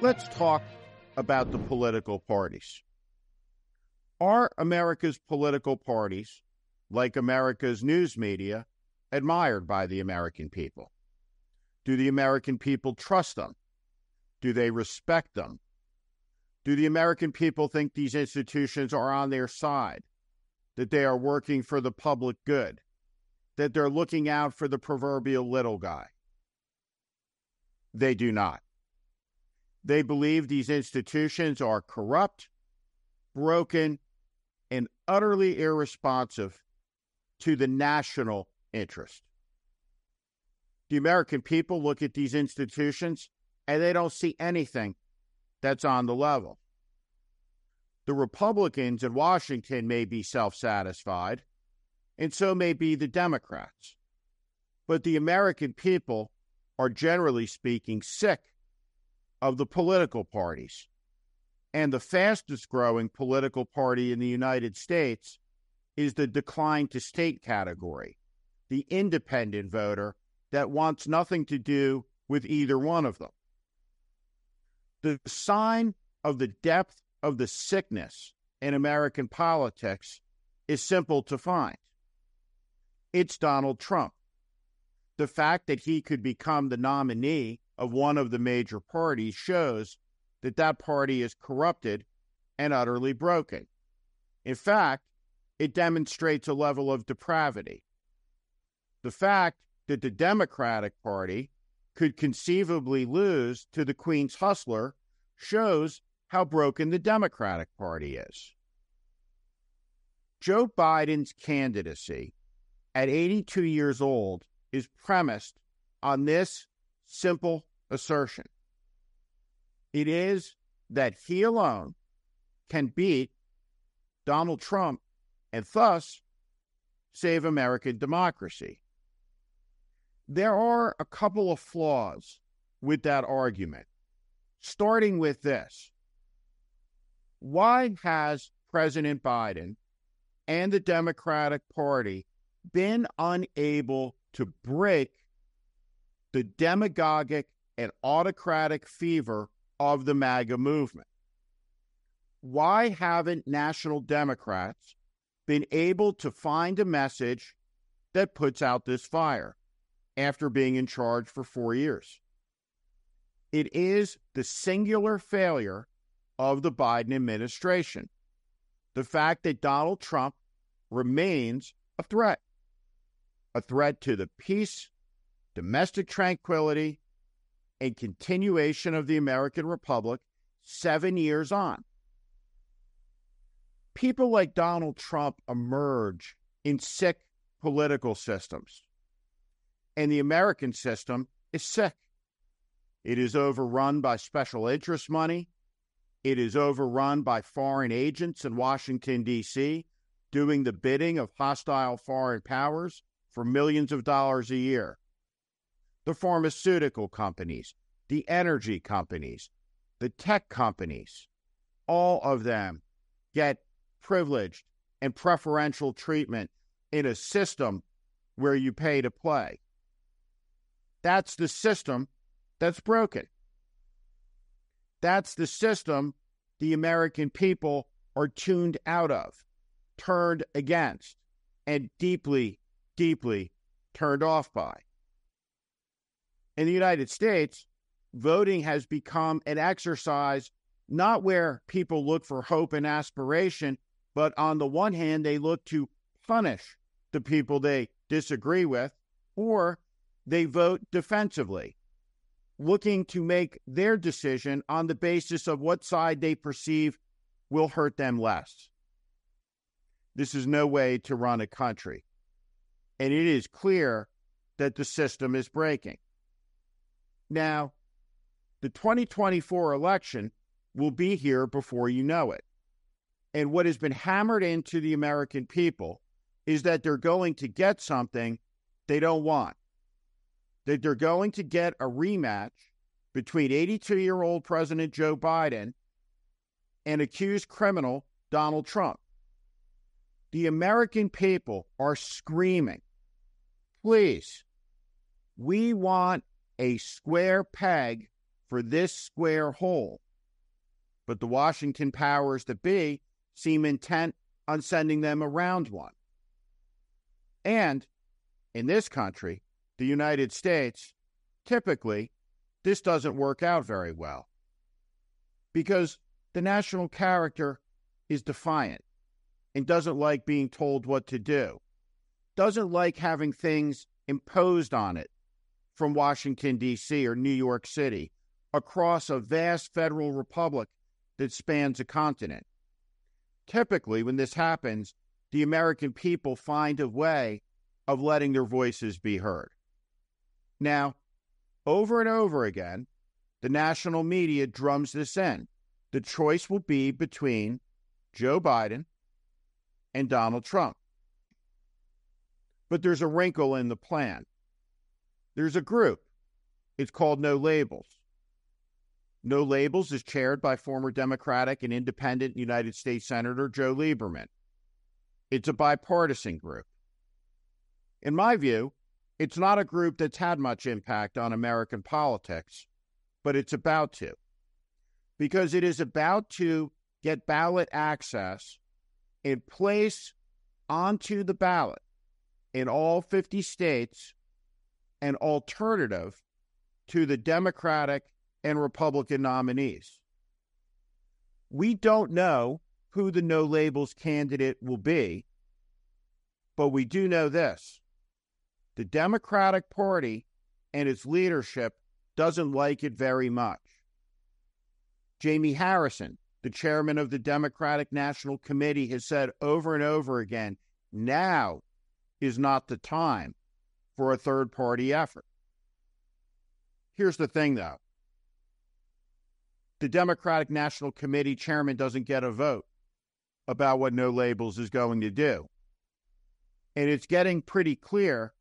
let's talk about the political parties. Are America's political parties, like America's news media, admired by the American people? Do the American people trust them? Do they respect them? Do the American people think these institutions are on their side? That they are working for the public good? That they're looking out for the proverbial little guy? They do not. They believe these institutions are corrupt, broken, and utterly irresponsive to the national interest. The American people look at these institutions and they don't see anything that's on the level. The Republicans in Washington may be self satisfied, and so may be the Democrats. But the American people are generally speaking sick of the political parties. And the fastest growing political party in the United States is the decline to state category, the independent voter that wants nothing to do with either one of them. The sign of the depth of the sickness in American politics is simple to find. It's Donald Trump. The fact that he could become the nominee of one of the major parties shows that that party is corrupted and utterly broken. In fact, it demonstrates a level of depravity. The fact that the Democratic Party could conceivably lose to the Queens Hustler shows how broken the Democratic Party is. Joe Biden's candidacy at 82 years old is premised on this simple assertion. It is that he alone can beat Donald Trump and thus save American democracy. There are a couple of flaws with that argument, starting with this. Why has President Biden and the Democratic Party been unable to break the demagogic and autocratic fever of the MAGA movement. Why haven't national Democrats been able to find a message that puts out this fire after being in charge for four years? It is the singular failure of the Biden administration. The fact that Donald Trump remains a threat, a threat to the peace, domestic tranquility, a continuation of the American Republic seven years on. People like Donald Trump emerge in sick political systems, and the American system is sick. It is overrun by special interest money. It is overrun by foreign agents in Washington, D.C., doing the bidding of hostile foreign powers for millions of dollars a year the pharmaceutical companies, the energy companies, the tech companies, all of them get privileged and preferential treatment in a system where you pay to play. That's the system that's broken. That's the system the American people are tuned out of, turned against, and deeply, deeply turned off by in the United States, voting has become an exercise not where people look for hope and aspiration, but on the one hand, they look to punish the people they disagree with, or they vote defensively, looking to make their decision on the basis of what side they perceive will hurt them less. This is no way to run a country. And it is clear that the system is breaking. Now, the 2024 election will be here before you know it. And what has been hammered into the American people is that they're going to get something they don't want. That they're going to get a rematch between 82 year old President Joe Biden and accused criminal Donald Trump. The American people are screaming, please, we want a square peg for this square hole. But the Washington powers that be seem intent on sending them around one. And in this country, the United States, typically, this doesn't work out very well because the national character is defiant and doesn't like being told what to do, doesn't like having things imposed on it from Washington, D.C. or New York City across a vast federal republic that spans a continent. Typically, when this happens, the American people find a way of letting their voices be heard. Now, over and over again, the national media drums this in. The choice will be between Joe Biden and Donald Trump. But there's a wrinkle in the plan. There's a group. It's called No Labels. No Labels is chaired by former Democratic and independent United States Senator Joe Lieberman. It's a bipartisan group. In my view, it's not a group that's had much impact on American politics, but it's about to. Because it is about to get ballot access and place onto the ballot in all 50 states an alternative to the Democratic and Republican nominees. We don't know who the no labels candidate will be, but we do know this the Democratic Party and its leadership doesn't like it very much. Jamie Harrison, the chairman of the Democratic National Committee, has said over and over again now is not the time for a third party effort. Here's the thing, though the Democratic National Committee chairman doesn't get a vote about what No Labels is going to do. And it's getting pretty clear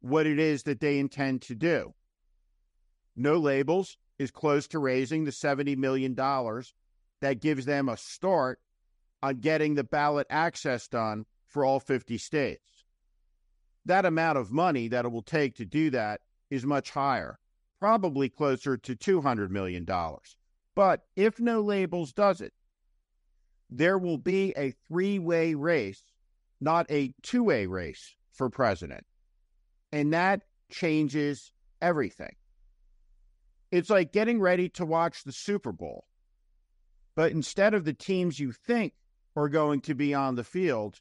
what it is that they intend to do. No Labels is close to raising the $70 million that gives them a start on getting the ballot access done for all 50 states. That amount of money that it will take to do that is much higher, probably closer to $200 million. But if no labels does it, there will be a three way race, not a two way race for president. And that changes everything. It's like getting ready to watch the Super Bowl. But instead of the teams you think are going to be on the field,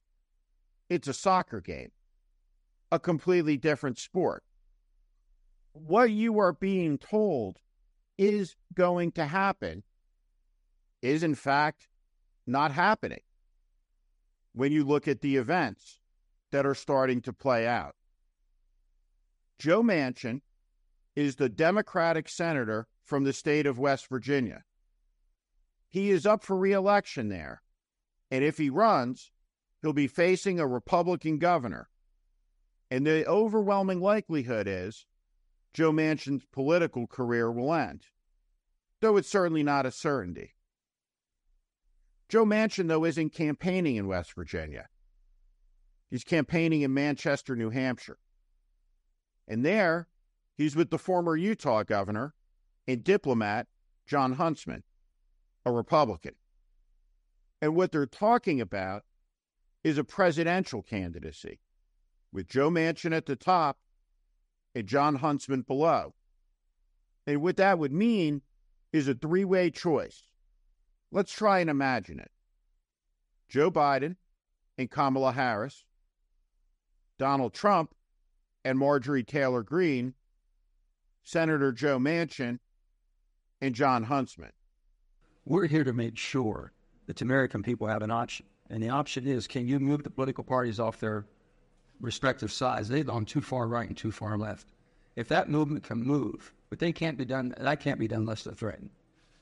it's a soccer game, a completely different sport. What you are being told is going to happen is, in fact, not happening when you look at the events that are starting to play out. Joe Manchin is the Democratic senator from the state of West Virginia. He is up for reelection there. And if he runs, he'll be facing a Republican governor. And the overwhelming likelihood is Joe Manchin's political career will end, though it's certainly not a certainty. Joe Manchin, though, isn't campaigning in West Virginia. He's campaigning in Manchester, New Hampshire. And there, he's with the former Utah governor and diplomat, Jon Huntsman, a Republican. And what they're talking about is a presidential candidacy with Joe Manchin at the top and Jon Huntsman below. And what that would mean is a three way choice. Let's try and imagine it Joe Biden and Kamala Harris, Donald Trump and Marjorie Taylor Greene, Senator Joe Manchin, and Jon Huntsman. We're here to make sure that the American people have an option. And the option is can you move the political parties off their respective sides. They've gone too far right and too far left. If that movement can move, but they can't be done, that can't be done unless they're threatened.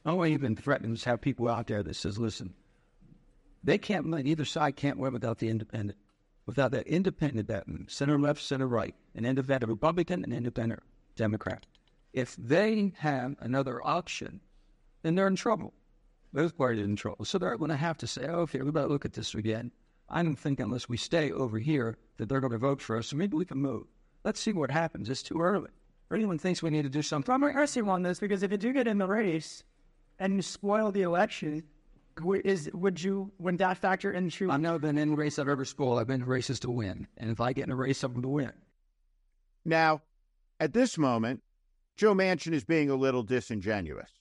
The only been threatened is have people out there that says, listen, they can't win, either side can't win without the independent. Without that independent, that center left, center right, an independent Republican, an independent Democrat. If they have another option, then they're in trouble. Both parties are in trouble. So they're going to have to say, oh, okay, we better look at this again. I don't think unless we stay over here that they're going to vote for us. So maybe we can move. Let's see what happens. It's too early. or anyone thinks we need to do something. I'm interested on this because if you do get in the race and you spoil the election, is would you would that factor into? I've never been in a race I've ever spoiled. I've been in races to win, and if I get in a race, I'm going to win. Now, at this moment, Joe Manchin is being a little disingenuous.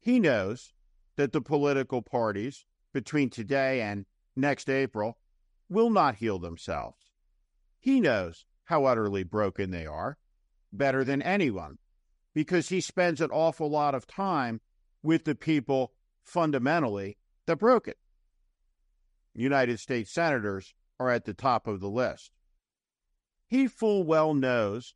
He knows that the political parties between today and next April will not heal themselves. He knows how utterly broken they are better than anyone because he spends an awful lot of time with the people fundamentally that broke it. United States senators are at the top of the list. He full well knows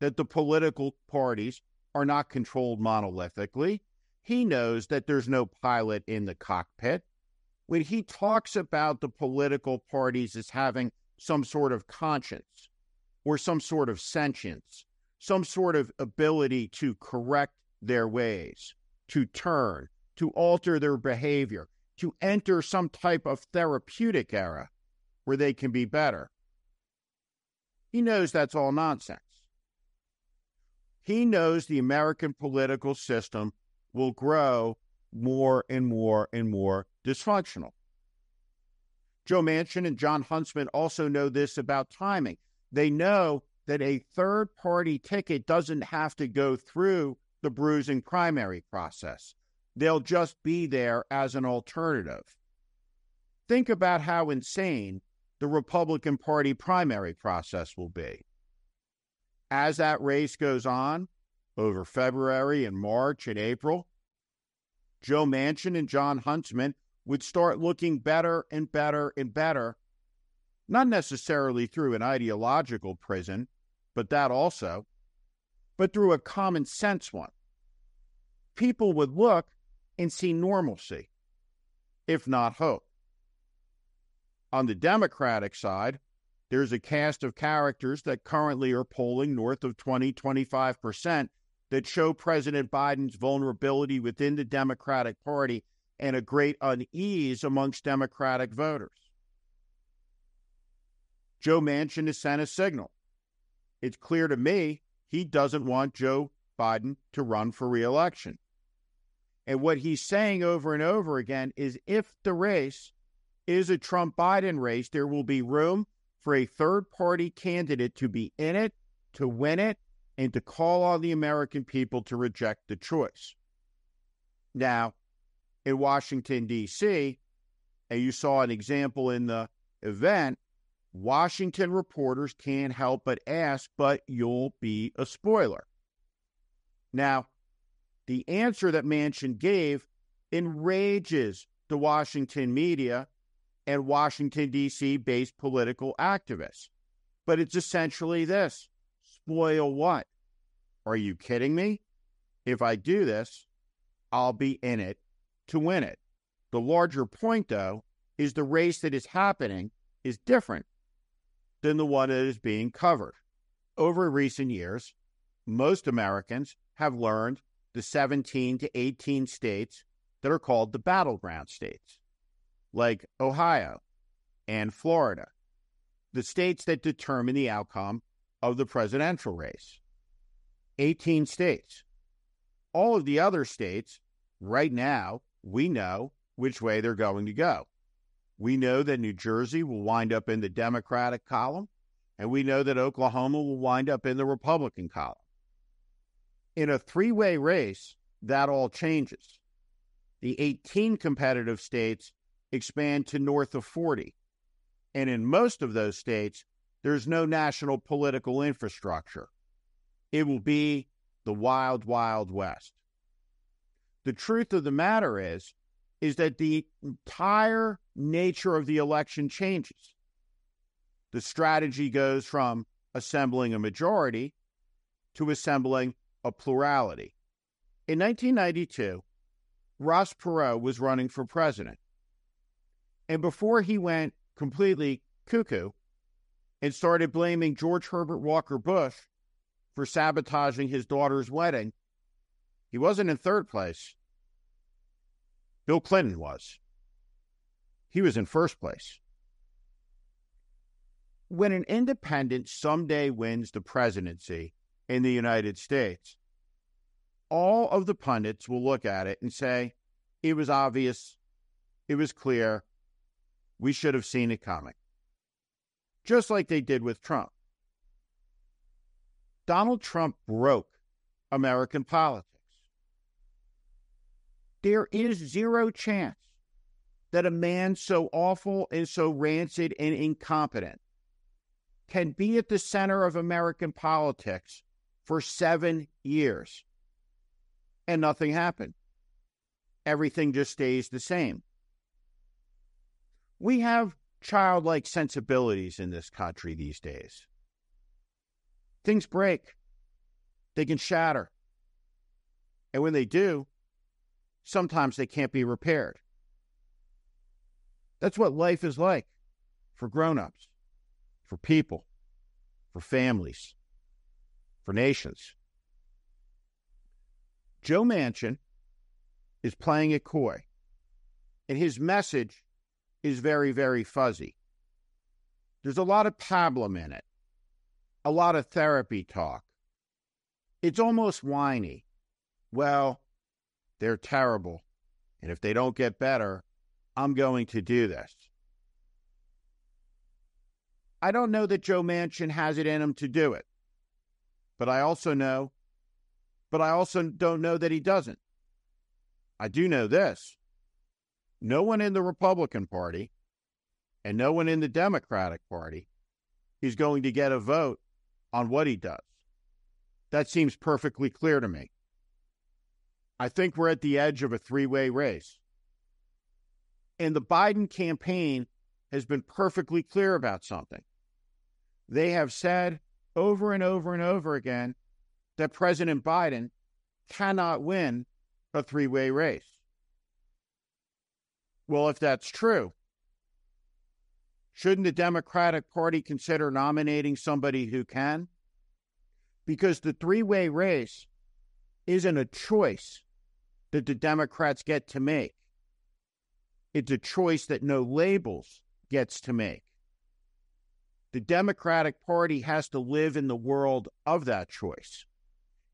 that the political parties are not controlled monolithically. He knows that there's no pilot in the cockpit. When he talks about the political parties as having some sort of conscience or some sort of sentience, some sort of ability to correct their ways, to turn, to alter their behavior, to enter some type of therapeutic era where they can be better. He knows that's all nonsense. He knows the American political system will grow more and more and more dysfunctional. Joe Manchin and Jon Huntsman also know this about timing. They know that a third party ticket doesn't have to go through the bruising primary process. They'll just be there as an alternative. Think about how insane the Republican Party primary process will be. As that race goes on over February and March and April, Joe Manchin and Jon Huntsman would start looking better and better and better, not necessarily through an ideological prison, but that also, but through a common sense one. People would look and see normalcy, if not hope. On the Democratic side, there's a cast of characters that currently are polling north of 20, 25% that show President Biden's vulnerability within the Democratic Party and a great unease amongst Democratic voters. Joe Manchin has sent a signal. It's clear to me he doesn't want Joe Biden to run for reelection. And what he's saying over and over again is if the race is a Trump Biden race, there will be room for a third party candidate to be in it, to win it, and to call on the American people to reject the choice. Now, in Washington, D.C., and you saw an example in the event, Washington reporters can't help but ask, but you'll be a spoiler. Now, the answer that Manchin gave enrages the Washington media and Washington, D.C. based political activists. But it's essentially this spoil what? Are you kidding me? If I do this, I'll be in it to win it. The larger point, though, is the race that is happening is different than the one that is being covered. Over recent years, most Americans have learned the 17 to 18 states that are called the battleground states, like Ohio and Florida, the states that determine the outcome of the presidential race. 18 states. All of the other states, right now, we know which way they're going to go. We know that New Jersey will wind up in the Democratic column, and we know that Oklahoma will wind up in the Republican column. In a three way race, that all changes. The 18 competitive states expand to north of 40. And in most of those states, there's no national political infrastructure. It will be the wild, wild west the truth of the matter is is that the entire nature of the election changes. The strategy goes from assembling a majority to assembling a plurality. In 1992, Ross Perot was running for president. And before he went completely cuckoo and started blaming George Herbert Walker Bush for sabotaging his daughter's wedding, he wasn't in third place. Bill Clinton was. He was in first place. When an independent someday wins the presidency, in the United States, all of the pundits will look at it and say, it was obvious, it was clear, we should have seen it coming. Just like they did with Trump. Donald Trump broke American politics. There is zero chance that a man so awful and so rancid and incompetent can be at the center of American politics for seven years and nothing happened. Everything just stays the same. We have childlike sensibilities in this country these days. Things break, they can shatter. And when they do, sometimes they can't be repaired. That's what life is like for grown ups, for people, for families, for nations. Joe Manchin is playing it coy, and his message is very, very fuzzy. There's a lot of pablum in it, a lot of therapy talk. It's almost whiny. Well, they're terrible, and if they don't get better, I'm going to do this. I don't know that Joe Manchin has it in him to do it, but I also know, but I also don't know that he doesn't. I do know this no one in the Republican Party and no one in the Democratic Party is going to get a vote on what he does. That seems perfectly clear to me. I think we're at the edge of a three way race. And the Biden campaign has been perfectly clear about something. They have said over and over and over again that President Biden cannot win a three way race. Well, if that's true, shouldn't the Democratic Party consider nominating somebody who can? Because the three way race isn't a choice that the Democrats get to make. It's a choice that no labels gets to make. The Democratic Party has to live in the world of that choice.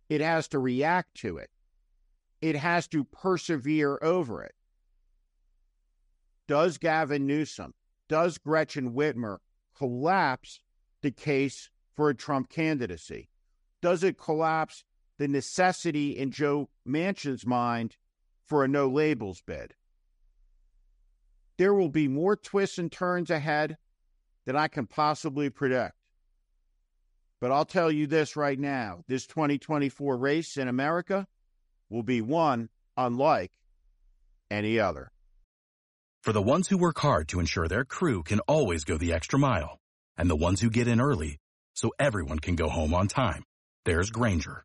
It has to react to it. It has to persevere over it. Does Gavin Newsom, does Gretchen Whitmer collapse the case for a Trump candidacy? Does it collapse the necessity in Joe Manchin's mind for a no labels bid? There will be more twists and turns ahead than I can possibly predict. But I'll tell you this right now this 2024 race in America will be one unlike any other. For the ones who work hard to ensure their crew can always go the extra mile, and the ones who get in early so everyone can go home on time, there's Grainger,